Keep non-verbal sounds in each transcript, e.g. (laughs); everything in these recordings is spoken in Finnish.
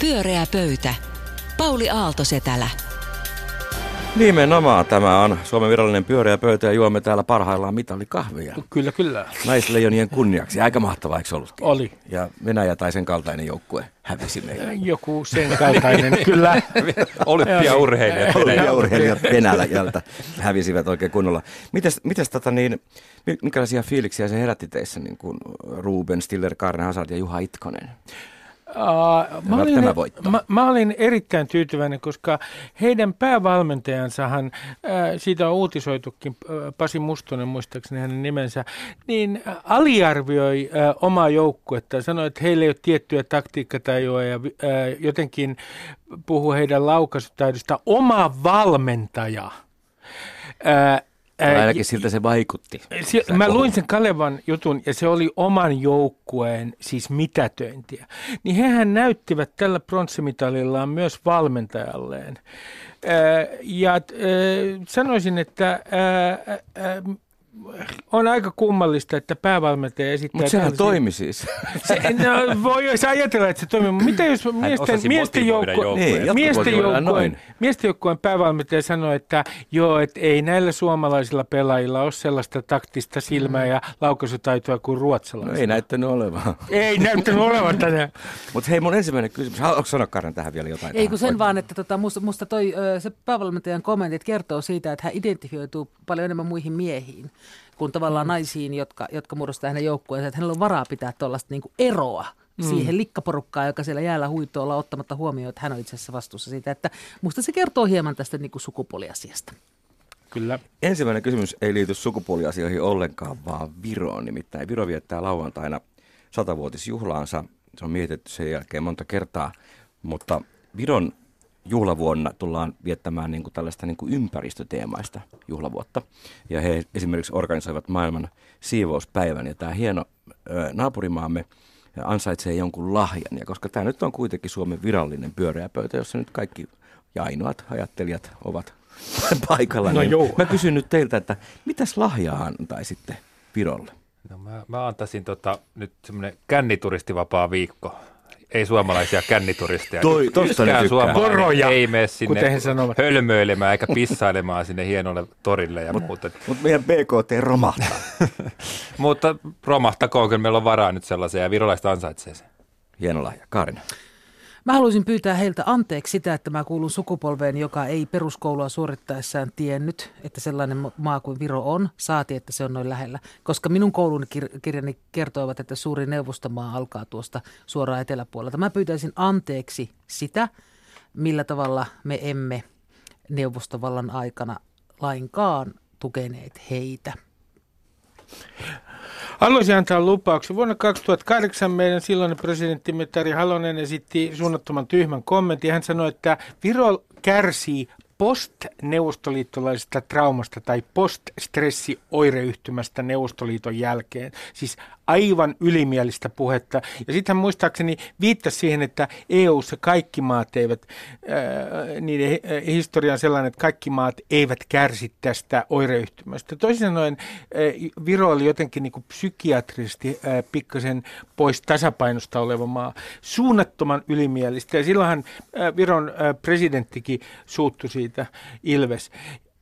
Pyöreä pöytä. Pauli Aaltosetälä. Nimenomaan tämä on Suomen virallinen pyöreä pöytä ja juomme täällä parhaillaan mitalikahvia. Kyllä, kyllä. Naisleijonien kunniaksi. Aika mahtavaa, eikö ollutkin? Oli. Ja Venäjä tai sen kaltainen joukkue hävisi meille. Joku sen kaltainen, kyllä. (laughs) Olympiaurheilijat. Olympiaurheilijat Venäjältä hävisivät oikein kunnolla. Mites, mites tota niin, mi- minkälaisia fiiliksiä se herätti teissä, niin kuin Ruben, Stiller, Karne Hazard ja Juha Itkonen? Uh, mä, olin, mä, mä olin erittäin tyytyväinen, koska heidän päävalmentajansahan, äh, siitä on uutisoitukin, äh, Pasi Mustonen muistaakseni hänen nimensä, niin aliarvioi äh, omaa joukkuetta ja sanoi, että heillä ei ole tiettyä taktiikkatajua ja äh, jotenkin puhuu heidän laukaisutaidosta. Oma valmentaja. Äh, Äh, ainakin siltä se vaikutti. Se, mä luin sen Kalevan jutun ja se oli oman joukkueen siis mitätöintiä. Niin hehän näyttivät tällä pronssimitalillaan myös valmentajalleen. Ää, ja ää, sanoisin, että ää, ää, on aika kummallista, että päävalmentaja esittää... Mutta sehän tällaisia- toimi siis. se, no, voi jos ajatella, että se toimii, mutta mitä jos miesten, miesten, joukku. Niin, miesten, joukkueen, noin. miesten joukkueen päävalmentaja sanoi, että joo, että ei näillä suomalaisilla pelaajilla ole sellaista taktista silmää ja laukaisutaitoa kuin No ruotsalaisilla. ei näyttänyt olevan. ei näyttänyt olevan tänään. Mutta hei, mun ensimmäinen kysymys. Haluatko sanoa Karin tähän vielä jotain? Ei kun sen vaan, että tota, musta, musta toi, se päävalmentajan kommentit kertoo siitä, että hän identifioituu paljon enemmän muihin miehiin kuin tavallaan naisiin, jotka, jotka muodostaa hänen joukkueensa. Että hänellä on varaa pitää tuollaista niinku eroa siihen likkaporukkaan, joka siellä jäällä huitoo olla ottamatta huomioon, että hän on itse asiassa vastuussa siitä. Että musta se kertoo hieman tästä niinku sukupuoliasiasta. Kyllä. Ensimmäinen kysymys ei liity sukupuoliasioihin ollenkaan, vaan Viroon. Nimittäin Viro viettää lauantaina satavuotisjuhlaansa. Se on mietitty sen jälkeen monta kertaa, mutta Viron juhlavuonna tullaan viettämään niin kuin tällaista niin kuin ympäristöteemaista juhlavuotta. Ja he esimerkiksi organisoivat maailman siivouspäivän ja tämä hieno ö, naapurimaamme ansaitsee jonkun lahjan. Ja koska tämä nyt on kuitenkin Suomen virallinen pyöreä pöytä, jossa nyt kaikki ja ainoat ajattelijat ovat (laughs) paikalla, No niin joo. mä kysyn nyt teiltä, että mitäs lahjaa antaisitte Virolle? No mä, mä antaisin tota, nyt semmoinen kännituristivapaa viikko. Ei suomalaisia kännituristeja. Toi- tosta Yksikään tykkää. suomalainen Poroja, ei mene sinne hölmöilemään eikä pissailemaan sinne hienolle torille ja muuta. (laughs) Mutta meidän BKT romahtaa. Mutta romahtakoon, kyllä meillä on varaa nyt sellaisia ja virolaiset ansaitsee sen. Hieno lahja. Kaarina. Mä haluaisin pyytää heiltä anteeksi sitä, että mä kuulun sukupolveen, joka ei peruskoulua suorittaessaan tiennyt, että sellainen ma- maa kuin Viro on, saati, että se on noin lähellä. Koska minun koulun kir- kirjani kertoivat, että suuri neuvostomaa alkaa tuosta suoraan eteläpuolelta. Mä pyytäisin anteeksi sitä, millä tavalla me emme neuvostovallan aikana lainkaan tukeneet heitä. Haluaisin antaa lupauksen. Vuonna 2008 meidän silloinen presidenttimme Tari Halonen esitti suunnattoman tyhmän kommentin. Hän sanoi, että Viro kärsii post-neuvostoliittolaisesta traumasta tai post-stressioireyhtymästä Neuvostoliiton jälkeen. Siis aivan ylimielistä puhetta. Ja sitten hän muistaakseni viittasi siihen, että EU-ssa kaikki maat eivät, äh, niiden hi- historia on sellainen, että kaikki maat eivät kärsi tästä oireyhtymästä. Toisin sanoen äh, Viro oli jotenkin niin kuin psykiatrisesti äh, pikkasen pois tasapainosta oleva maa. Suunnattoman ylimielistä. Ja silloinhan äh, Viron äh, presidenttikin suuttui siitä Ilves.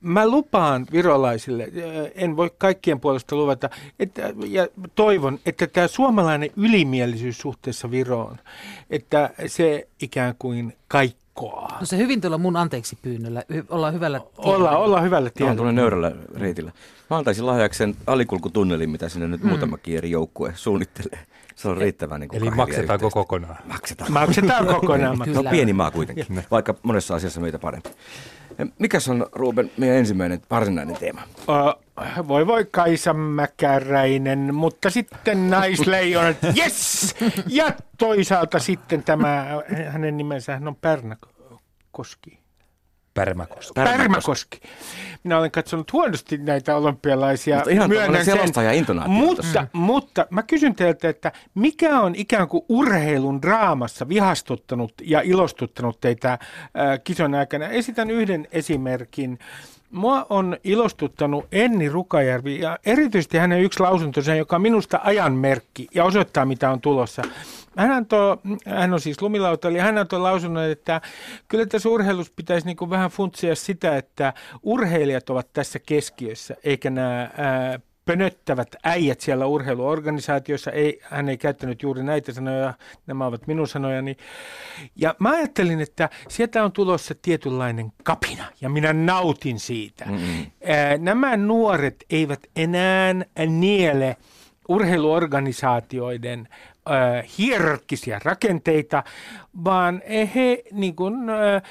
Mä lupaan virolaisille, en voi kaikkien puolesta luvata, että, ja toivon, että tämä suomalainen ylimielisyys suhteessa Viroon, että se ikään kuin kaikkoaa. No se hyvin tuolla mun anteeksi pyynnöllä, ollaan hyvällä tiellä. Olla, olla hyvällä Tämä on tiellä. tuolla nöyrällä reitillä. Mä antaisin lahjaksi sen alikulkutunnelin, mitä sinne nyt muutamakin eri joukkue suunnittelee. Se on riittävän niin Eli maksetaanko yhteistä. kokonaan? Maksetaan. Maksetaan kokonaan. (laughs) No pieni maa kuitenkin, vaikka monessa asiassa meitä parempi. Mikäs on, Ruben, meidän ensimmäinen varsinainen teema? Uh, voi voi Kaisa Mäkäräinen, mutta sitten naisleijonat, (laughs) yes! Ja toisaalta sitten tämä, hänen nimensä hän on Pärnäkoski. Pärmäkoski. Pärmäkoski. Minä olen katsonut huonosti näitä olympialaisia. Mutta ihan myönnän selostaja-intonaatio Mutta, tossa. mutta mä kysyn teiltä, että mikä on ikään kuin urheilun draamassa vihastuttanut ja ilostuttanut teitä äh, kison aikana? Esitän yhden esimerkin. Mua on ilostuttanut Enni Rukajärvi ja erityisesti hänen yksi lausuntonsa, joka on minusta ajanmerkki ja osoittaa, mitä on tulossa. Hän, antoi, hän on siis lumilautailija, hän antoi lausunnon, että kyllä tässä urheilussa pitäisi niin kuin vähän funtsia sitä, että urheilijat ovat tässä keskiössä, eikä nämä ää, pönöttävät äijät siellä urheiluorganisaatiossa. Ei, hän ei käyttänyt juuri näitä sanoja, nämä ovat minun sanojani. Ja mä ajattelin, että sieltä on tulossa tietynlainen kapina, ja minä nautin siitä. Mm-hmm. Nämä nuoret eivät enää niele urheiluorganisaatioiden äh, hierarkkisia rakenteita, vaan he niin kuin, äh,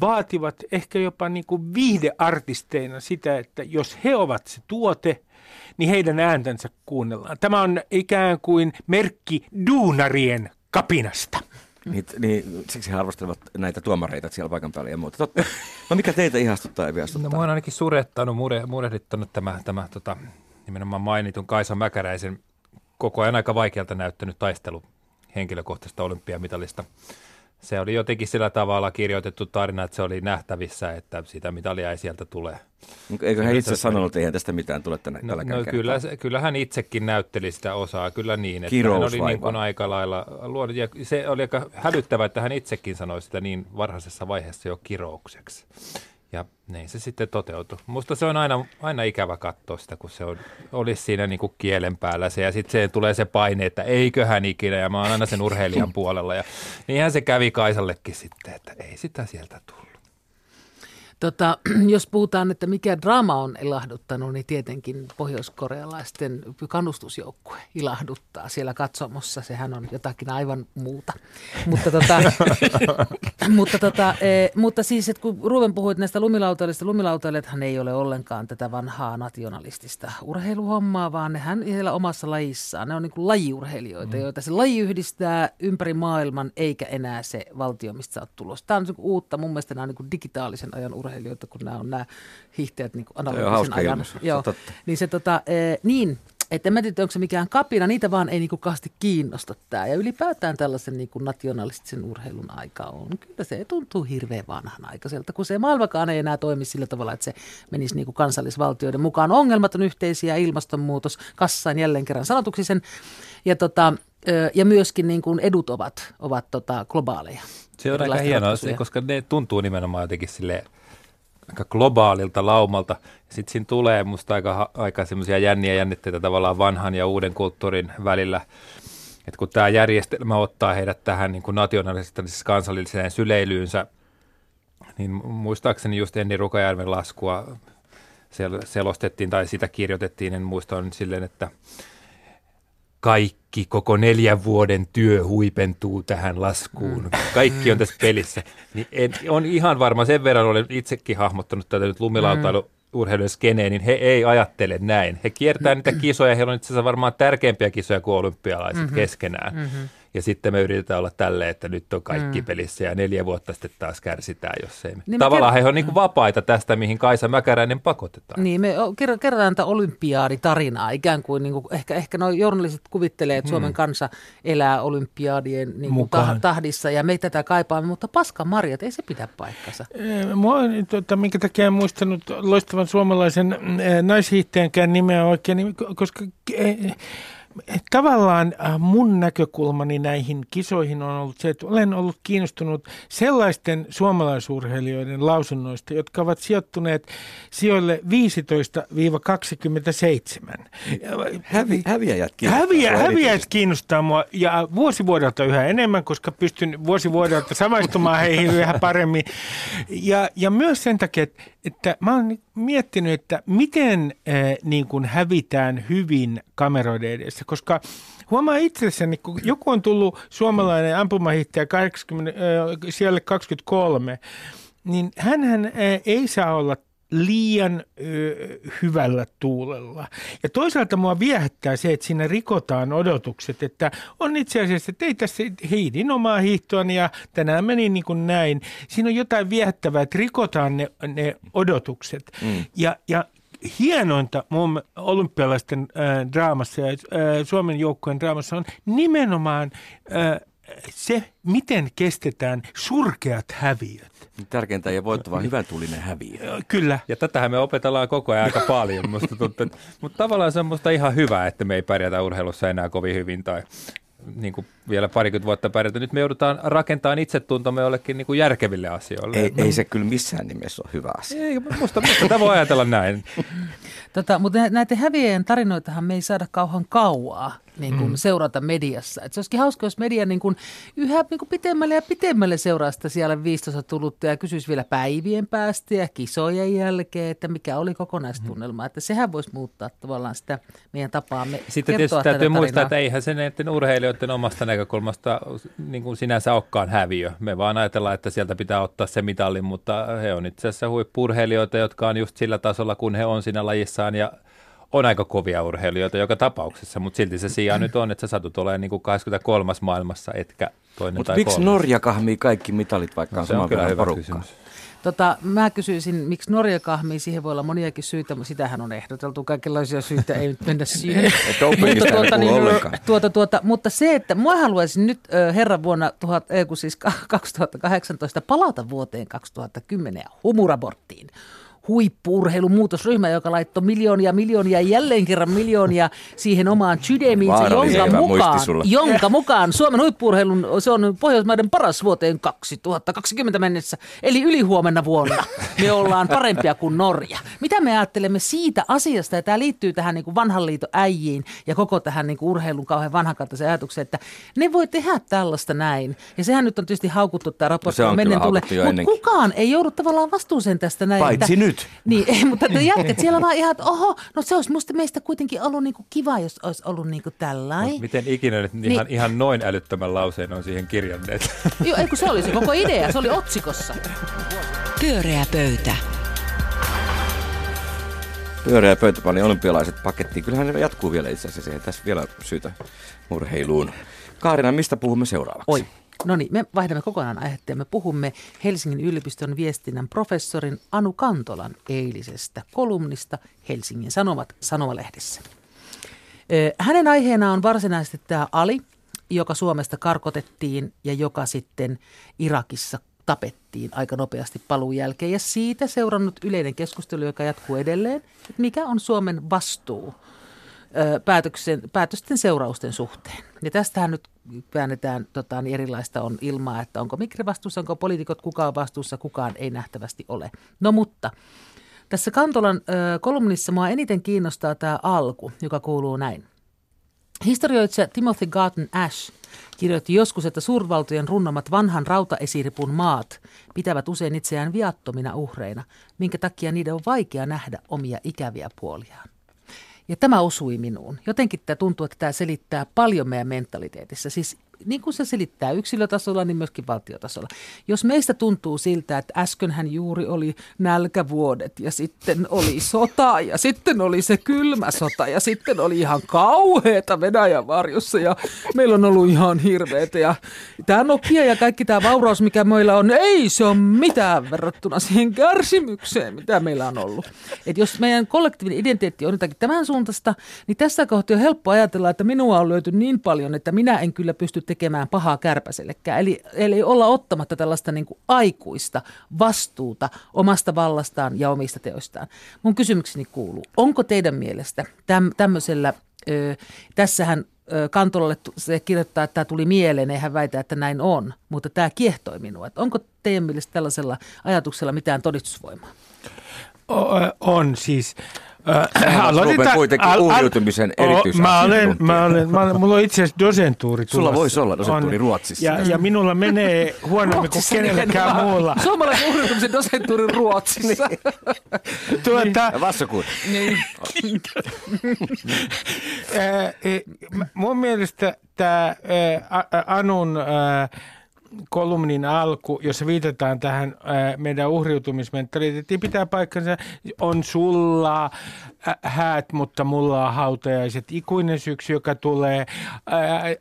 vaativat ehkä jopa niin kuin viihdeartisteina sitä, että jos he ovat se tuote, niin heidän ääntänsä kuunnellaan. Tämä on ikään kuin merkki duunarien kapinasta. Niin, niin, siksi he arvostelevat näitä tuomareita siellä paikan päällä ja muuta. Totta. No mikä teitä ihastuttaa ja viastuttaa? No mua on ainakin surettanut, mure, murehdittanut tämä, tämä tota, nimenomaan mainitun Kaisa Mäkäräisen koko ajan aika vaikealta näyttänyt taistelu henkilökohtaisesta olympiamitalista. Se oli jotenkin sillä tavalla kirjoitettu tarina, että se oli nähtävissä, että sitä mitalia ei sieltä tule. Eikö hän itse sanonut, että eihän tästä mitään tule tänne no, no kyllä, kyllä hän itsekin näytteli sitä osaa, kyllä niin. Että Kirous hän oli niin kuin aika lailla luonut, ja se oli aika hälyttävä, että hän itsekin sanoi sitä niin varhaisessa vaiheessa jo kiroukseksi. Ja niin se sitten toteutui. Musta se on aina, aina ikävä katsoa sitä, kun se on, olisi siinä niin kuin kielen päällä se, ja sitten se tulee se paine, että eiköhän ikinä, ja mä oon aina sen urheilijan puolella. Ja niinhän se kävi Kaisallekin sitten, että ei sitä sieltä tullut. Tota, (clears throat) jos puhutaan, että mikä draama on ilahduttanut, niin tietenkin pohjoiskorealaisten kannustusjoukkue ilahduttaa siellä katsomossa. Sehän on jotakin aivan muuta. (laughs) mutta, tota, (laughs) mutta, tota, e, mutta siis, että kun Ruven puhuit näistä lumilautailijista, lumilautailijathan ei ole ollenkaan tätä vanhaa nationalistista urheiluhommaa, vaan nehän siellä omassa lajissaan. Ne on niin kuin lajiurheilijoita, mm. joita se laji yhdistää ympäri maailman, eikä enää se valtio, mistä sä oot tulossa. Tämä on niin uutta, mun mielestä nämä on niin digitaalisen ajan urheilu urheilijoita, kun nämä on nämä hiihtäjät niin analogisen ajan. Joo, se niin se tota, e, niin, että en mä tiedä, onko se mikään kapina, niitä vaan ei niinku kasti kiinnosta tämä. Ja ylipäätään tällaisen niinku nationalistisen urheilun aika on. Kyllä se tuntuu hirveän vanhanaikaiselta, kun se maailmakaan ei enää toimi sillä tavalla, että se menisi niinku kansallisvaltioiden mukaan. Ongelmat on yhteisiä, ilmastonmuutos, kassain jälleen kerran sanotuksi sen. Ja, tota, ja myöskin niin kuin edut ovat, ovat tota globaaleja. Se on aika hienoa, koska ne tuntuu nimenomaan jotenkin silleen aika globaalilta laumalta. Sitten siinä tulee musta aika, aika semmoisia jänniä jännitteitä tavallaan vanhan ja uuden kulttuurin välillä. Että kun tämä järjestelmä ottaa heidät tähän niin kuin nationalistiseen kansalliseen syleilyynsä, niin muistaakseni just Enni Rukajärven laskua selostettiin tai sitä kirjoitettiin, en muista on silleen, että – kaikki, koko neljän vuoden työ huipentuu tähän laskuun. Mm. Kaikki on tässä pelissä. Niin en, on ihan varma, sen verran olen itsekin hahmottanut tätä nyt lumilautailu urheilun skeneen, niin he ei ajattele näin. He kiertää niitä kisoja, heillä on itse asiassa varmaan tärkeämpiä kisoja kuin olympialaiset mm-hmm. keskenään. Mm-hmm. Ja sitten me yritetään olla tälleen, että nyt on kaikki mm. pelissä ja neljä vuotta sitten taas kärsitään, jos ei. Niin Tavallaan ker- he on niin kuin vapaita tästä, mihin Kaisa Mäkäräinen pakotetaan. Niin, me kerrotaan tätä olympiaaditarinaa ikään kuin, niin kuin ehkä, ehkä nuo journalistit kuvittelee, että Suomen mm. kansa elää olympiadien niin kuin tahdissa ja me tätä kaipaamme, mutta paska marjat, ei se pidä paikkansa. Mua, tuota, minkä takia en muistanut loistavan suomalaisen naishiihtäjänkään nimeä oikein, koska tavallaan äh, mun näkökulmani näihin kisoihin on ollut se, että olen ollut kiinnostunut sellaisten suomalaisurheilijoiden lausunnoista, jotka ovat sijoittuneet sijoille 15-27. Hävi, häviäjät kiinnostaa. Häviä, häviäjät kiinnostaa mua ja vuosivuodelta yhä enemmän, koska pystyn vuosivuodelta samaistumaan heihin yhä paremmin. Ja, ja myös sen takia, että että mä oon miettinyt, että miten äh, niin kuin hävitään hyvin kameroiden edessä, koska huomaa itsessäni, kun joku on tullut suomalainen ampumahiihtäjä 80, äh, siellä 23, niin hän ei saa olla liian ö, hyvällä tuulella. Ja toisaalta mua viehättää se, että siinä rikotaan odotukset, että on itse asiassa, että ei tässä hiidin omaa hiihtoani ja tänään meni niin kuin näin. Siinä on jotain viehättävää, että rikotaan ne, ne odotukset. Mm. Ja, ja hienointa mun olympialaisten äh, draamassa ja äh, Suomen joukkojen draamassa on nimenomaan äh, se, miten kestetään surkeat häviöt. Tärkeintä ei voittaa, vaan hyvän tulinen häviö. Kyllä. Ja tätähän me opetellaan koko ajan aika paljon. (laughs) Musta tuntuu, että, mutta tavallaan se on musta ihan hyvä, että me ei pärjätä urheilussa enää kovin hyvin tai niin kuin vielä parikymmentä vuotta pärjätä. Nyt me joudutaan rakentamaan itsetuntomme jollekin niin kuin järkeville asioille. Ei, ei se kyllä missään nimessä ole hyvä asia. Ei, musta, musta tämä voi ajatella näin. (laughs) Tota, mutta näiden häviäjien tarinoitahan me ei saada kauhan kauaa niin kuin mm. seurata mediassa. Et se olisikin hauska, jos media niin kuin yhä niin kuin pitemmälle ja pitemmälle seuraa sitä siellä 15 tullutta ja kysyisi vielä päivien päästä ja kisojen jälkeen, että mikä oli kokonaistunnelma. Mm. Että sehän voisi muuttaa tavallaan sitä meidän tapaamme Sitten tietysti täytyy muistaa, että eihän se näiden urheilijoiden omasta näkökulmasta niin kuin sinänsä olekaan häviö. Me vaan ajatellaan, että sieltä pitää ottaa se mitalli, mutta he on itse asiassa huippurheilijoita, jotka on just sillä tasolla, kun he on siinä lajissaan ja on aika kovia urheilijoita joka tapauksessa, mutta silti se sijaan nyt on, että sä satut olemaan niin kuin 23. maailmassa, etkä toinen Mutta tai miksi kolmas. Norja kahmii kaikki mitalit, vaikka No, on se on saman kyllä verran hyvä porukkaa? kysymys. Tota, mä kysyisin, miksi Norja kahmii, siihen voi olla moniakin syitä, mutta sitähän on ehdoteltu, kaikenlaisia syitä, ei nyt mennä siihen. (laughs) dopingista ei puhu ollenkaan. tuota, tuota, mutta se, että mua haluaisin nyt herran vuonna tuhat, ei, kun siis ka- 2018 palata vuoteen 2010 ja humuraborttiin huippuurheilumuutosryhmä, joka laittoi miljoonia, miljoonia, jälleen kerran miljoonia siihen omaan sydämiinsä, jonka mukaan, jonka mukaan Suomen huippuurheilun, se on Pohjoismaiden paras vuoteen 2020 mennessä, eli ylihuomenna vuonna. Me ollaan parempia kuin Norja. Mitä me ajattelemme siitä asiasta, ja tämä liittyy tähän niin kuin vanhan liiton äijiin ja koko tähän niin kuin urheilun kauhean vanhankaltaiseen ajatukseen, että ne voi tehdä tällaista näin. Ja sehän nyt on tietysti haukuttu tämä raportti. se on mennen tulee. Mutta kukaan ei joudu tavallaan vastuuseen tästä näin. Paitsi että, nyt. Niin, ei, mutta te (laughs) jätkät siellä vaan ihan, että oho, no se olisi musta meistä kuitenkin ollut niin kuin kiva, jos olisi ollut niin kuin tällainen. Mut Miten ikinä nyt Niin. ihan, ihan noin älyttömän lauseen on siihen kirjanneet? Joo, ei kun se oli se koko idea, se oli otsikossa. Pyöreä pöytä. Pyöreä pöytäpallin olympialaiset pakettiin. Kyllähän ne jatkuu vielä itse asiassa. Ei tässä vielä syytä urheiluun. Kaarina, mistä puhumme seuraavaksi? Oi. No niin, me vaihdamme kokonaan aihetta ja me puhumme Helsingin yliopiston viestinnän professorin Anu Kantolan eilisestä kolumnista Helsingin Sanomat Sanomalehdessä. Hänen aiheena on varsinaisesti tämä Ali, joka Suomesta karkotettiin ja joka sitten Irakissa tapettiin aika nopeasti paluun jälkeen. Ja siitä seurannut yleinen keskustelu, joka jatkuu edelleen, että mikä on Suomen vastuu päätöksen, päätösten seurausten suhteen. Ja tästähän nyt väännetään tota, niin erilaista on ilmaa, että onko Mikri vastuussa, onko poliitikot kukaan vastuussa, kukaan ei nähtävästi ole. No mutta tässä Kantolan ö, kolumnissa mua eniten kiinnostaa tämä alku, joka kuuluu näin. Historioitsija Timothy Garton Ash kirjoitti joskus, että suurvaltojen runnomat vanhan rautaesiripun maat pitävät usein itseään viattomina uhreina, minkä takia niiden on vaikea nähdä omia ikäviä puoliaan. Ja tämä osui minuun. Jotenkin tämä tuntuu, että tämä selittää paljon meidän mentaliteetissa. Siis niin kuin se selittää yksilötasolla, niin myöskin valtiotasolla. Jos meistä tuntuu siltä, että äskenhän juuri oli nälkävuodet ja sitten oli sota ja sitten oli se kylmä sota ja sitten oli ihan kauheata Venäjän varjossa ja meillä on ollut ihan hirveetä ja tämä Nokia ja kaikki tämä vauraus, mikä meillä on, ei se ole mitään verrattuna siihen kärsimykseen, mitä meillä on ollut. Et jos meidän kollektiivinen identiteetti on jotakin tämän suuntaista, niin tässä kohtaa on helppo ajatella, että minua on löyty niin paljon, että minä en kyllä pysty tekemään pahaa kärpäsellekään. Eli, eli olla ottamatta tällaista niin kuin aikuista vastuuta omasta vallastaan ja omista teoistaan. Mun kysymykseni kuuluu, onko teidän mielestä täm, tämmöisellä, ö, tässähän Kantolalle se kirjoittaa, että tämä tuli mieleen, eihän väitä, että näin on, mutta tämä kiehtoi minua. Että onko teidän mielestä tällaisella ajatuksella mitään todistusvoimaa? On siis. Ruben kuitenkin uhriutumisen o- Mä olen, mä olen, mä olen, mulla on itse asiassa dosentuuri Sulla tulossa. voisi olla dosentuuri On. Ruotsissa. Ja, ja minulla menee huonommin kuin nimenomaan. muulla. Suomalaisen uhriutumisen dosentuurin Ruotsissa. Tuota, Ja Vassakun. niin. E, mun mielestä tämä Anun ää, kolumnin alku, jossa viitataan tähän meidän uhriutumismentaliteettiin, pitää paikkansa, on sulla häät, mutta mulla on hautajaiset. Ikuinen syksy, joka tulee,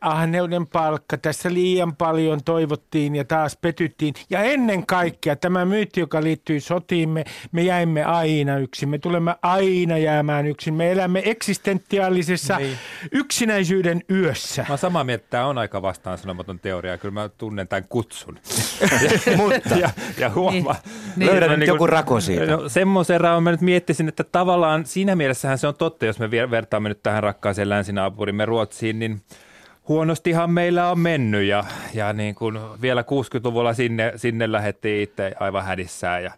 ahneuden palkka, tässä liian paljon toivottiin ja taas petyttiin. Ja ennen kaikkea tämä myytti, joka liittyy sotiimme, me jäimme aina yksin, me tulemme aina jäämään yksin. Me elämme eksistentiaalisessa niin. yksinäisyyden yössä. Mä oon samaa mieltä, että tämä on aika vastaan sanomaton teoria. Kyllä mä tunnen tämän kutsun. (laughs) Mutta, ja, ja huomaa. Niin. Löydän niin joku rako siitä. No, semmoisen raon mä nyt miettisin, että tavallaan siinä mielessähän se on totta, jos me vertaamme nyt tähän rakkaaseen länsinaapurimme Ruotsiin, niin huonostihan meillä on mennyt ja, ja niin kuin vielä 60-luvulla sinne, sinne lähdettiin itse aivan hädissään ja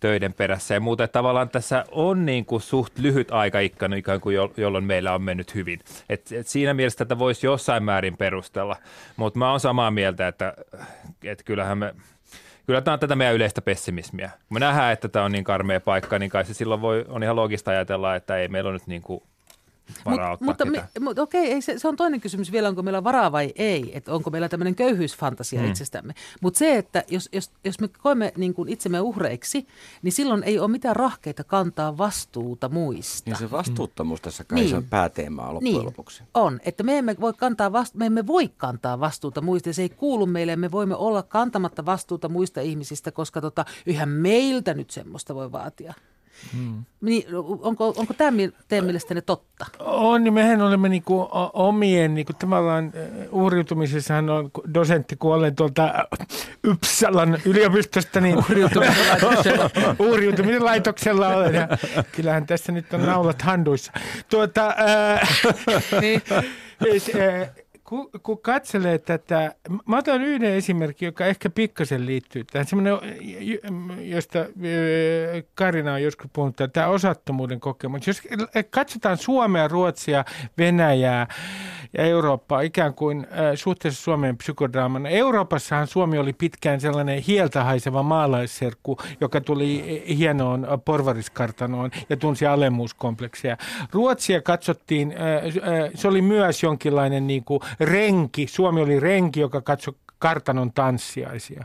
töiden perässä ja muuta. Että tavallaan tässä on niin kuin suht lyhyt aikaikkana ikään kuin jolloin meillä on mennyt hyvin. Et, et siinä mielessä tätä voisi jossain määrin perustella, mutta mä oon samaa mieltä, että, että kyllähän me kyllä tämä on tätä meidän yleistä pessimismiä. Kun me nähdään, että tämä on niin karmea paikka, niin kai se silloin voi, on ihan loogista ajatella, että ei meillä on nyt niin kuin varaa Mut, mutta, me, mutta okei, ei, se, se on toinen kysymys vielä, onko meillä varaa vai ei, että onko meillä tämmöinen köyhyysfantasia mm. itsestämme. Mutta se, että jos, jos, jos me koemme niin kuin itsemme uhreiksi, niin silloin ei ole mitään rahkeita kantaa vastuuta muista. Niin se vastuuttomuus mm. tässä kai niin. se on pääteemaa loppujen niin. lopuksi. On, että me emme, voi kantaa vastu- me emme voi kantaa vastuuta muista ja se ei kuulu meille. Me voimme olla kantamatta vastuuta muista ihmisistä, koska tota, yhä meiltä nyt semmoista voi vaatia. Hmm. Niin, onko, onko tämä teidän mielestänne totta? On, niin mehän olemme niinku omien, niinku tavallaan uhriutumisessahan on dosentti, kun olen tuolta Ypsalan yliopistosta, niin uhriutumisen (laughs) laitoksella olen. Ja kyllähän tässä nyt on naulat handuissa. Tuota, ää, niin. (laughs) kun, kun katselee tätä, mä otan yhden esimerkin, joka ehkä pikkasen liittyy tähän. Semmoinen, josta Karina on joskus puhunut, tämä osattomuuden kokemus. Jos katsotaan Suomea, Ruotsia, Venäjää ja Eurooppaa ikään kuin suhteessa Suomen psykodraamana. Euroopassahan Suomi oli pitkään sellainen hieltä haiseva maalaisserkku, joka tuli hienoon porvariskartanoon ja tunsi alemmuuskompleksia. Ruotsia katsottiin, se oli myös jonkinlainen niin kuin renki, Suomi oli renki, joka katsoi kartanon tanssiaisia.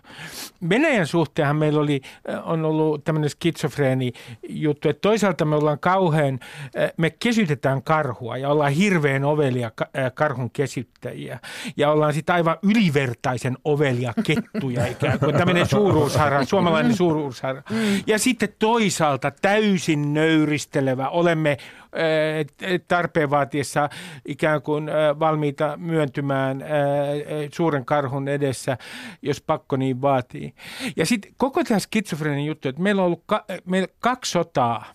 Venäjän suhteenhan meillä oli, äh, on ollut tämmöinen skitsofreeni juttu, että toisaalta me ollaan kauhean, äh, me kesytetään karhua ja ollaan hirveän ovelia äh, karhun kesyttäjiä. Ja ollaan sitten aivan ylivertaisen ovelia kettuja ikään kuin tämmöinen suuruushara, suomalainen suuruushara. Ja sitten toisaalta täysin nöyristelevä, olemme tarpeen vaatiessa ikään kuin valmiita myöntymään suuren karhun edessä, jos pakko niin vaatii. Ja sitten koko tämä skitsofreenin juttu, että meillä on ollut ka- meillä kaksi sotaa,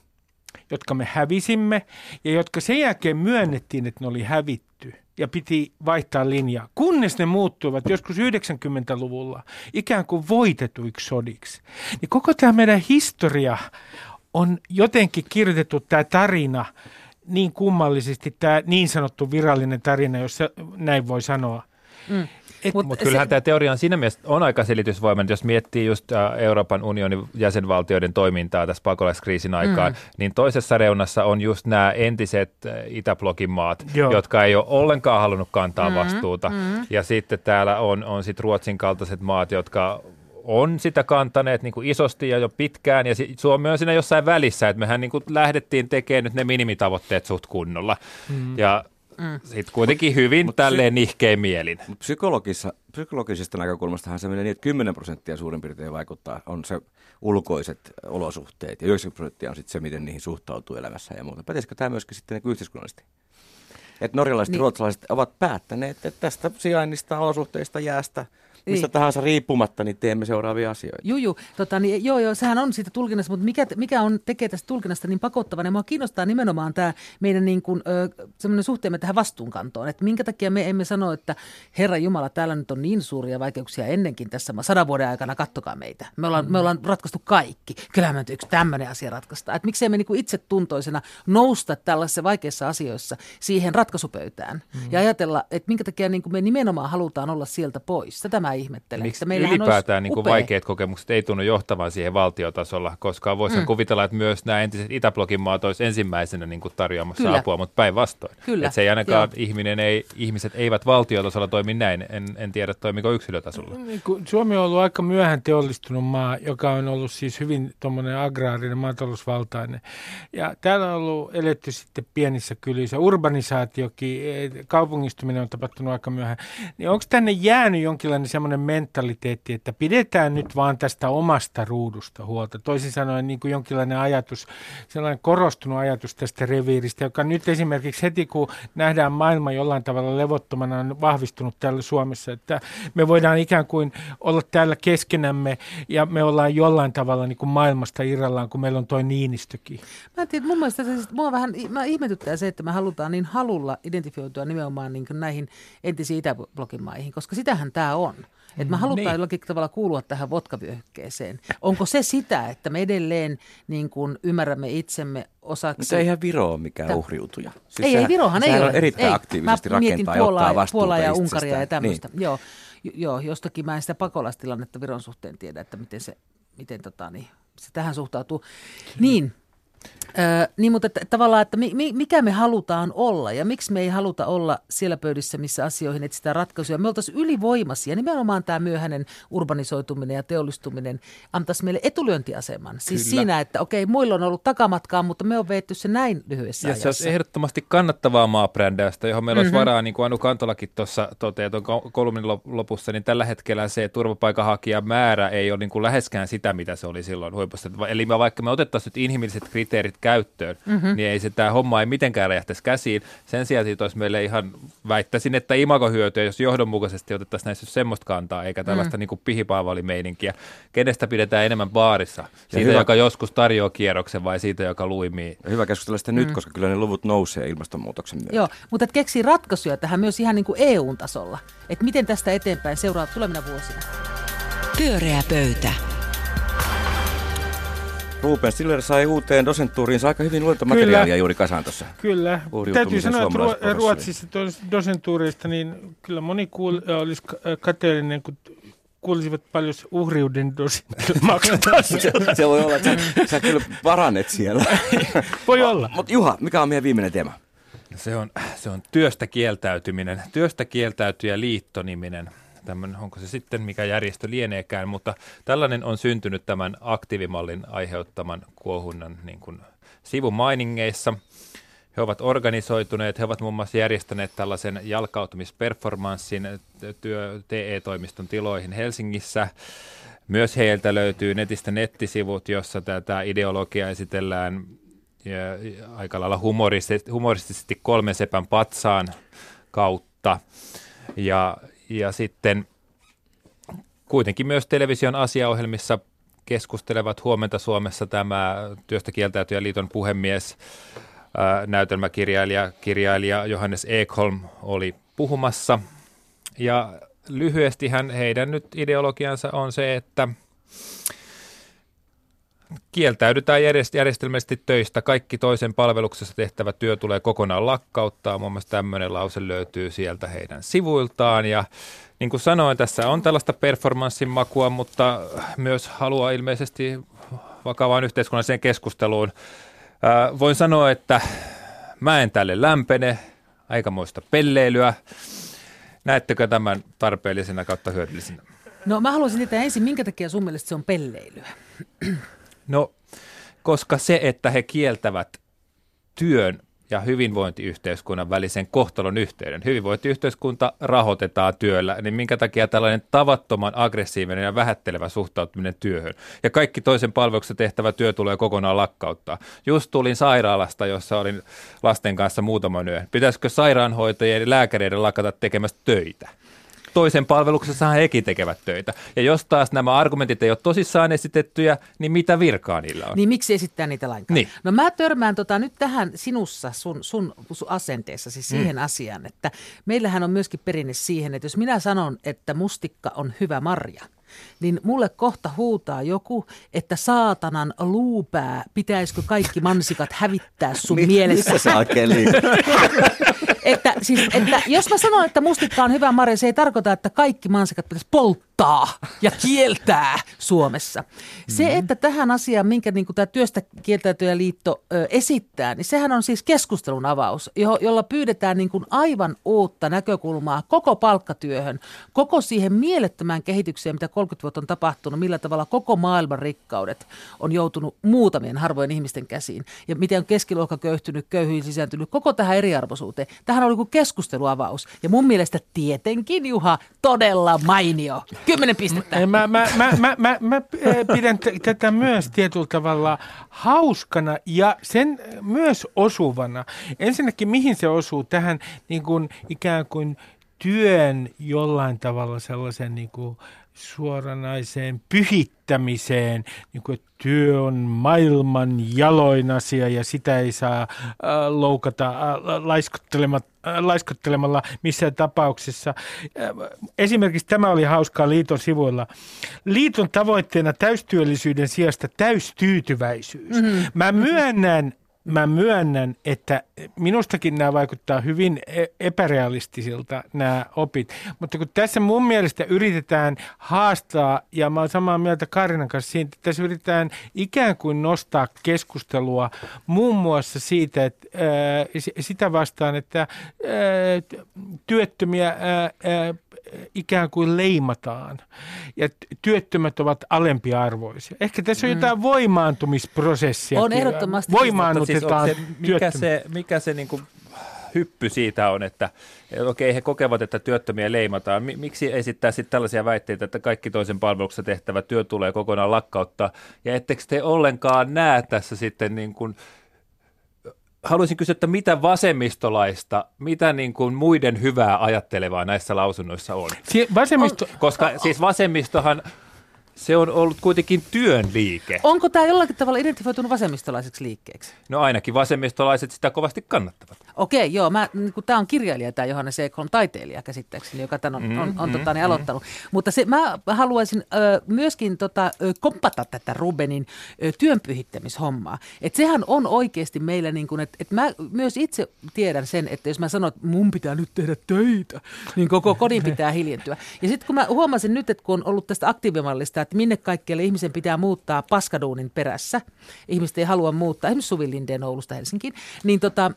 jotka me hävisimme ja jotka sen jälkeen myönnettiin, että ne oli hävitty ja piti vaihtaa linjaa, kunnes ne muuttuivat joskus 90-luvulla ikään kuin voitetuiksi sodiksi. Niin koko tämä meidän historia on jotenkin kirjoitettu tämä tarina niin kummallisesti, tämä niin sanottu virallinen tarina, jos se, näin voi sanoa. Mm. Mutta Mut kyllähän se... tämä teoria on siinä mielessä on aika selitysvoimainen, jos miettii just Euroopan unionin jäsenvaltioiden toimintaa tässä pakolaiskriisin aikaan, mm. niin toisessa reunassa on just nämä entiset Itäblokin maat, Joo. jotka ei ole ollenkaan halunnut kantaa mm. vastuuta. Mm. Ja sitten täällä on, on sit Ruotsin kaltaiset maat, jotka on sitä kantaneet niin kuin isosti ja jo pitkään, ja Suomi on siinä jossain välissä, että mehän niin kuin lähdettiin tekemään nyt ne minimitavoitteet suht kunnolla. Mm. Ja Mm. Sitten kuitenkin hyvin Mut tälleen psy- nihkein mielin. Psykologissa, psykologisesta näkökulmastahan se menee niin, että 10 prosenttia suurin piirtein vaikuttaa, on se ulkoiset olosuhteet, ja 90 prosenttia on sitten se, miten niihin suhtautuu elämässä ja muuta. Päteisikö tämä myöskin sitten niin yhteiskunnallisesti? Että norjalaiset ja niin. ruotsalaiset ovat päättäneet, että tästä sijainnista, olosuhteista, jäästä – mistä niin. tahansa riippumatta, niin teemme seuraavia asioita. Juu, juu. Tota, niin, joo, joo, sehän on siitä tulkinnasta, mutta mikä, mikä on, tekee tästä tulkinnasta niin pakottavan? Ja mua kiinnostaa nimenomaan tämä meidän niin kuin, semmoinen suhteemme tähän vastuunkantoon. Että minkä takia me emme sano, että Herra Jumala, täällä nyt on niin suuria vaikeuksia ennenkin tässä sadan vuoden aikana, kattokaa meitä. Me ollaan, mm. me ollaan ratkaistu kaikki. Kyllähän me yksi tämmöinen asia ratkaista. Että miksei me niin kuin itse tuntoisena nousta tällaisissa vaikeissa asioissa siihen ratkaisupöytään mm. ja ajatella, että minkä takia niin kuin me nimenomaan halutaan olla sieltä pois. Tätä mä vähän ihmettelen. Miksi ylipäätään niin kuin vaikeat kokemukset ei tunnu johtavan siihen valtiotasolla, koska voisi mm. kuvitella, että myös nämä entiset Itäblogin maat olisi ensimmäisenä niin kuin tarjoamassa Kyllä. apua, mutta päinvastoin. Kyllä. Että se ei ainakaan ihminen ei, ihmiset eivät valtiotasolla toimi näin. En, en tiedä, toimiko yksilötasolla. Niin Suomi on ollut aika myöhään teollistunut maa, joka on ollut siis hyvin tuommoinen agraarinen, maatalousvaltainen. Ja täällä on ollut eletty sitten pienissä kylissä. Urbanisaatiokin, eh, kaupungistuminen on tapahtunut aika myöhään. Niin onko tänne jäänyt jonkinlainen semmoinen mentaliteetti, että pidetään nyt vaan tästä omasta ruudusta huolta? Toisin sanoen niin kuin jonkinlainen ajatus, sellainen korostunut ajatus tästä reviiristä, joka nyt esimerkiksi heti kun nähdään maailma jollain tavalla levottomana on vahvistunut täällä Suomessa, että me voidaan ikään kuin olla täällä keskenämme ja me ollaan jollain tavalla niin kuin maailmasta irrallaan, kun meillä on toi Niinistökin. Mä en tiedä, mun mielestä se, mua vähän mä ihmetyttää se, että me halutaan niin halulla identifioitua nimenomaan niin näihin entisiin Itäblogin maihin, koska sitähän tämä on. Että me halutaan niin. jollakin tavalla kuulua tähän vodkavyöhykkeeseen. Onko se sitä, että me edelleen niin kuin ymmärrämme itsemme osaksi... Se eihän Viro ole mikään Tä... uhriutuja. Siis ei, sehän, ei, Virohan ei ole. on erittäin ei. aktiivisesti mä rakentaa ja ottaa vastuuta Puolaa ja Unkaria ja tämmöistä. Niin. Joo, joo, jostakin mä en sitä pakolaistilannetta Viron suhteen tiedä, että miten se, miten tota, niin, se tähän suhtautuu. Niin, Öö, niin, mutta että, tavallaan, että mi, mikä me halutaan olla ja miksi me ei haluta olla siellä pöydissä, missä asioihin etsitään ratkaisuja. Me oltaisiin ylivoimaisia. Nimenomaan tämä myöhäinen urbanisoituminen ja teollistuminen antaisi meille etulyöntiaseman. Siis Kyllä. siinä, että okei, muilla on ollut takamatkaa, mutta me on veetty se näin lyhyessä ja ajassa. Ja se olisi ehdottomasti kannattavaa maabrändäystä, johon meillä mm-hmm. olisi varaa, niin kuin Anu Kantolakin tuossa toteaa tuon kolmin lopussa, niin tällä hetkellä se turvapaikanhakijamäärä ei ole niin kuin läheskään sitä, mitä se oli silloin huipussa. Eli vaikka me otettaisiin nyt inhimilliset kriteerit käyttöön, mm-hmm. niin ei se tämä homma ei mitenkään räjähtäisi käsiin. Sen sijaan siitä olisi meille ihan, väittäisin, että imagohyötyä, jos johdonmukaisesti otettaisiin näissä semmoista kantaa, eikä tällaista mm. niin pihipaavalimeininkiä. Kenestä pidetään enemmän baarissa? Siitä, hyvä, joka joskus tarjoaa kierroksen vai siitä, joka luimii? Hyvä keskustella sitä mm. nyt, koska kyllä ne luvut nousee ilmastonmuutoksen myötä. Joo, mutta et keksii ratkaisuja tähän myös ihan niin kuin EU-tasolla. Että miten tästä eteenpäin seuraa tulevina vuosina? Pyöreä pöytä. Ruben Stiller sai uuteen dosenttuuriinsa aika hyvin luentomateriaalia juuri kasaan tuossa. Kyllä. Täytyy sanoa, että Ruotsissa dosentuurista, niin kyllä moni kuul- olisi kateellinen, kun kuulisivat paljon uhriuden (laughs) maksataan. se, se voi olla, että sä, sä kyllä parannet siellä. (laughs) voi olla. Mutta Juha, mikä on meidän viimeinen teema? Se on, se on työstä kieltäytyminen. Työstä kieltäytyjä liittoniminen tämmönen, onko se sitten mikä järjestö lieneekään, mutta tällainen on syntynyt tämän aktiivimallin aiheuttaman kuohunnan niin kuin sivumainingeissa. He ovat organisoituneet, he ovat muun muassa järjestäneet tällaisen jalkautumisperformanssin työ TE-toimiston tiloihin Helsingissä. Myös heiltä löytyy netistä nettisivut, jossa tätä ideologiaa esitellään aika lailla humoristisesti, humoristisesti kolmen sepän patsaan kautta. Ja, ja sitten kuitenkin myös television asiaohjelmissa keskustelevat huomenta Suomessa tämä työstä kieltäytyjä liiton puhemies, näytelmäkirjailija kirjailija Johannes Ekholm oli puhumassa. Ja lyhyesti hän, heidän nyt ideologiansa on se, että kieltäydytään järjestelmällisesti töistä. Kaikki toisen palveluksessa tehtävä työ tulee kokonaan lakkauttaa. Muun muassa tämmöinen lause löytyy sieltä heidän sivuiltaan. Ja niin kuin sanoin, tässä on tällaista performanssin makua, mutta myös halua ilmeisesti vakavaan yhteiskunnalliseen keskusteluun. Ää, voin sanoa, että mä en tälle lämpene, aikamoista pelleilyä. Näettekö tämän tarpeellisena kautta hyödyllisenä? No mä haluaisin tietää ensin, minkä takia sun mielestä se on pelleilyä? No, koska se, että he kieltävät työn ja hyvinvointiyhteiskunnan välisen kohtalon yhteyden. Hyvinvointiyhteiskunta rahoitetaan työllä, niin minkä takia tällainen tavattoman aggressiivinen ja vähättelevä suhtautuminen työhön. Ja kaikki toisen palveluksessa tehtävä työ tulee kokonaan lakkauttaa. Just tulin sairaalasta, jossa olin lasten kanssa muutaman yön. Pitäisikö sairaanhoitajien ja lääkäreiden lakata tekemästä töitä? Toisen palveluksessa hekin tekevät töitä. Ja jos taas nämä argumentit ei ole tosissaan esitettyjä, niin mitä virkaa niillä on? Niin miksi esittää niitä lainkaan? Niin. No mä törmään tota nyt tähän sinussa, sun, sun, sun asenteessasi mm. siihen mm. asiaan, että meillähän on myöskin perinne siihen, että jos minä sanon, että mustikka on hyvä marja, niin mulle kohta huutaa joku, että saatanan luupää, pitäisikö kaikki mansikat hävittää sun mielestä? Missä se että, siis, että jos mä sanon, että mustikka on hyvä marja, se ei tarkoita, että kaikki mansikat pitäisi polttaa ja kieltää Suomessa. Se, mm-hmm. että tähän asiaan, minkä niin tämä työstä kieltäytyjäliitto ö, esittää, niin sehän on siis keskustelun avaus, jo, jolla pyydetään niin kuin aivan uutta näkökulmaa koko palkkatyöhön, koko siihen mielettömään kehitykseen, mitä 30 vuotta on tapahtunut, millä tavalla koko maailman rikkaudet on joutunut muutamien harvojen ihmisten käsiin ja miten on keskiluokka köyhtynyt, köyhyys lisääntynyt, koko tähän eriarvoisuuteen. Tähän oli kuin keskusteluavaus ja mun mielestä tietenkin Juha todella mainio. Kymmenen pistettä. Mä, mä, mä, mä, mä, mä pidän t- tätä myös tietyllä tavalla hauskana ja sen myös osuvana. Ensinnäkin mihin se osuu tähän niin kuin ikään kuin työn jollain tavalla sellaisen niin kuin suoranaiseen pyhittämiseen, niin kuin, että työ on maailman jaloin asia ja sitä ei saa äh, loukata äh, laiskottelemalla, äh, laiskottelemalla missään tapauksessa. Äh, esimerkiksi tämä oli hauskaa liiton sivuilla. Liiton tavoitteena täystyöllisyyden sijasta täystyytyväisyys. Mm-hmm. Mä myönnän, mä myönnän, että minustakin nämä vaikuttaa hyvin e- epärealistisilta nämä opit, mutta kun tässä mun mielestä yritetään haastaa, ja mä oon samaa mieltä Karinan kanssa siitä, että tässä yritetään ikään kuin nostaa keskustelua muun muassa siitä, että sitä vastaan, että työttömiä ikään kuin leimataan ja työttömät ovat alempiarvoisia. Ehkä tässä on mm. jotain voimaantumisprosessia. On ehdottomasti. Voimaannutetaan siis se, mikä se, mikä se niin kuin hyppy siitä on, että okei, he kokevat, että työttömiä leimataan. Miksi esittää sitten tällaisia väitteitä, että kaikki toisen palveluksessa tehtävä työ tulee kokonaan lakkauttaa? Ja ettekö te ollenkaan näe tässä sitten niin kuin haluaisin kysyä, että mitä vasemmistolaista, mitä niin kuin muiden hyvää ajattelevaa näissä lausunnoissa on? Si- vasemmisto... on koska siis vasemmistohan se on ollut kuitenkin työn liike. Onko tämä jollakin tavalla identifioitunut vasemmistolaiseksi liikkeeksi? No ainakin vasemmistolaiset sitä kovasti kannattavat. Okei, joo. Mä, niin tämä on kirjailija, tämä Johannes Ekholm, taiteilija käsittääkseni, joka tämän on, on, on, on mm, tota, niin aloittanut. Mm. Mutta se, mä haluaisin ö, myöskin tota, ö, kompata tätä Rubenin ö, työnpyhittämishommaa. Että sehän on oikeasti meillä, niin kuin, että et mä myös itse tiedän sen, että jos mä sanon, että mun pitää nyt tehdä töitä, niin koko kodin pitää (laughs) hiljentyä. Ja sitten kun mä huomasin nyt, että kun on ollut tästä aktiivimallista, että minne kaikkialle ihmisen pitää muuttaa paskaduunin perässä, ihmiset ei halua muuttaa, esimerkiksi Suvi Lindeen Oulusta Helsinkiin, niin tota,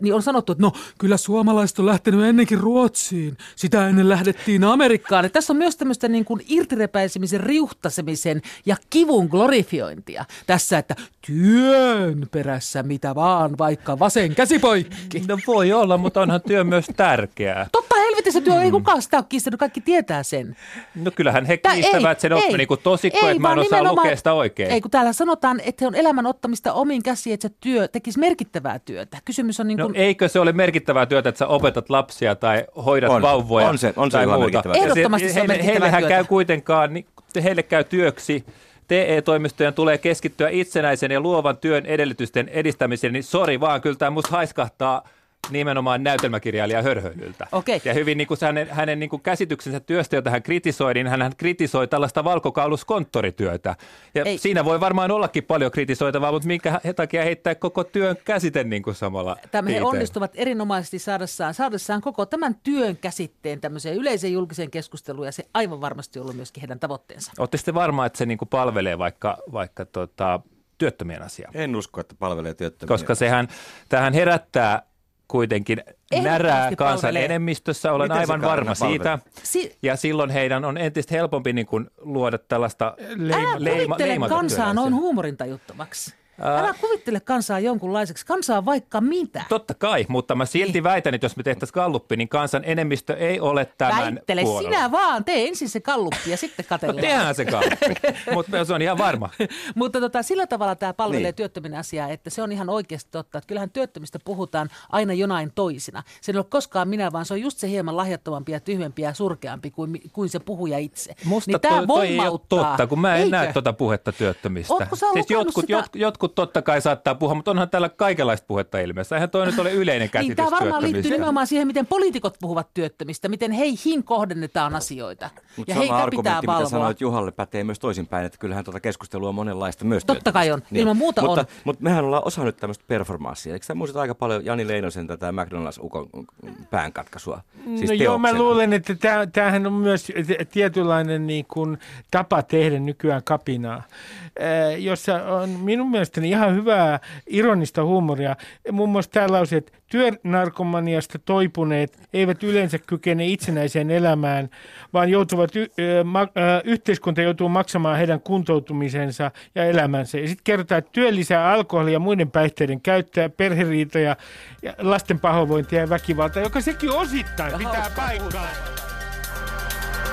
niin on sanottu, että no kyllä suomalaiset on lähtenyt ennenkin Ruotsiin. Sitä ennen lähdettiin Amerikkaan. Et tässä on myös tämmöistä niin kuin irtirepäisemisen, riuhtasemisen ja kivun glorifiointia. Tässä, että työn perässä mitä vaan, vaikka vasen käsipoikki. No voi olla, mutta onhan työ myös tärkeää. Totta helvetissä työ, mm. ei kukaan sitä ole kiistänyt, kaikki tietää sen. No kyllähän he Tää, kiistävät ei, sen ei, niin kuin tosikko, ei, että mä en osaa lukea sitä oikein. Ei, kun täällä sanotaan, että on elämän ottamista omiin käsiin, että se työ tekisi merkittävää työtä. Kysymys on niin kuin... No eikö se ole merkittävää työtä, että sä opetat lapsia tai hoidat on, vauvoja on se, on se tai muuta? Merkittävää. Ehdottomasti se, on heille, Heillehän käy kuitenkaan, niin heille käy työksi TE-toimistojen tulee keskittyä itsenäisen ja luovan työn edellytysten edistämiseen, niin sori vaan, kyllä tämä musta haiskahtaa – nimenomaan näytelmäkirjailija hörhöilyltä. Okay. Ja hyvin niin kuin hänen, hänen niin kuin käsityksensä työstä, jota hän kritisoi, niin hän kritisoi tällaista valkokauluskonttorityötä. Ja Ei. siinä voi varmaan ollakin paljon kritisoitavaa, mutta minkä takia heittää koko työn käsite niin kuin samalla Tämä he onnistuvat erinomaisesti saadessaan, saadessaan koko tämän työn käsitteen tämmöiseen yleiseen julkiseen keskusteluun, ja se aivan varmasti ollut myöskin heidän tavoitteensa. Olette sitten varma, että se niin kuin palvelee vaikka, vaikka tota, työttömien asiaa? En usko, että palvelee työttömien Koska sehän, tähän herättää kuitenkin närää kansan palvelee. enemmistössä, olen Miten aivan varma siitä. Si- ja silloin heidän on entistä helpompi niin kuin luoda tällaista leima, leima, leima kansaa noin huumorintajuttomaksi. Älä kuvittele kansaa jonkunlaiseksi. Kansaa vaikka mitä. Totta kai, mutta mä silti niin. väitän, että jos me tehtäisiin kalluppi, niin kansan enemmistö ei ole tämän Väittele puolella. sinä vaan. Tee ensin se kalluppi ja sitten katsellaan. No tehdään se kalluppi, (laughs) mutta se on ihan varma. (laughs) mutta tota, sillä tavalla tämä palvelee niin. työttöminen asiaa, että se on ihan oikeasti totta. Että kyllähän työttömistä puhutaan aina jonain toisina. Se ei ole koskaan minä, vaan se on just se hieman lahjattomampi ja tyhmempi ja surkeampi kuin, kuin se puhuja itse. Musta niin toi, toi ei ole totta, kun mä en Eikö? näe tuota puhetta työttömistä. Siis jotkut, sitä? jotkut, jotkut totta kai saattaa puhua, mutta onhan täällä kaikenlaista puhetta ilmeessä. Eihän toi nyt ole yleinen käsitys Niin, tämä varmaan liittyy nimenomaan siihen, miten poliitikot puhuvat työttömistä, miten heihin kohdennetaan asioita. Mutta ja sama heitä pitää argumentti, mitä valvoa. sanoit Juhalle, pätee myös toisinpäin, että kyllähän tuota keskustelua on monenlaista myös. Totta kai on. Ilman muuta mutta, on. Mutta mehän ollaan osa nyt tämmöistä performanssia. Eikö sä muistat aika paljon Jani Leinosen tätä McDonald's-ukon päänkatkaisua? Siis no joo, mä luulen, että tämähän on myös tietynlainen niin kuin, tapa tehdä nykyään kapinaa, äh, jossa on minun mielestäni ihan hyvää ironista huumoria. Muun muassa tämä lause, että työnarkomaniasta toipuneet eivät yleensä kykene itsenäiseen elämään, vaan joutuvat, y- ö, ma- ö, yhteiskunta joutuu maksamaan heidän kuntoutumisensa ja elämänsä. Ja sitten kerrotaan, että työ lisää alkoholia ja muiden päihteiden käyttöä, perheriitoja, ja lasten pahoinvointia ja väkivaltaa, joka sekin osittain pitää paikkaa.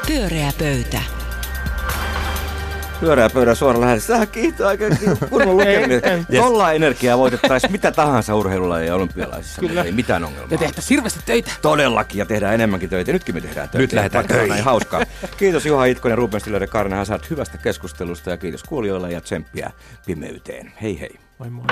Pyöreä pöytä. Pyörää pöydän suora lähetys. Sähän kiihtoo aika (laughs) kunnon lukeminen. Ei. Jolla energiaa voitettaisiin mitä tahansa urheilulla ja olympialaisissa. Kyllä. Ei mitään ongelmaa. Ja tehtäisiin hirveästi töitä. Todellakin, ja tehdään enemmänkin töitä. Nytkin me tehdään töitä. Nyt lähdetään töihin. näin hauskaa. (laughs) Kiitos Juha Itkonen ja Ruben Stiller ja Karne Hazard hyvästä keskustelusta ja kiitos kuulijoille ja tsemppiä pimeyteen. Hei hei. Moi moi.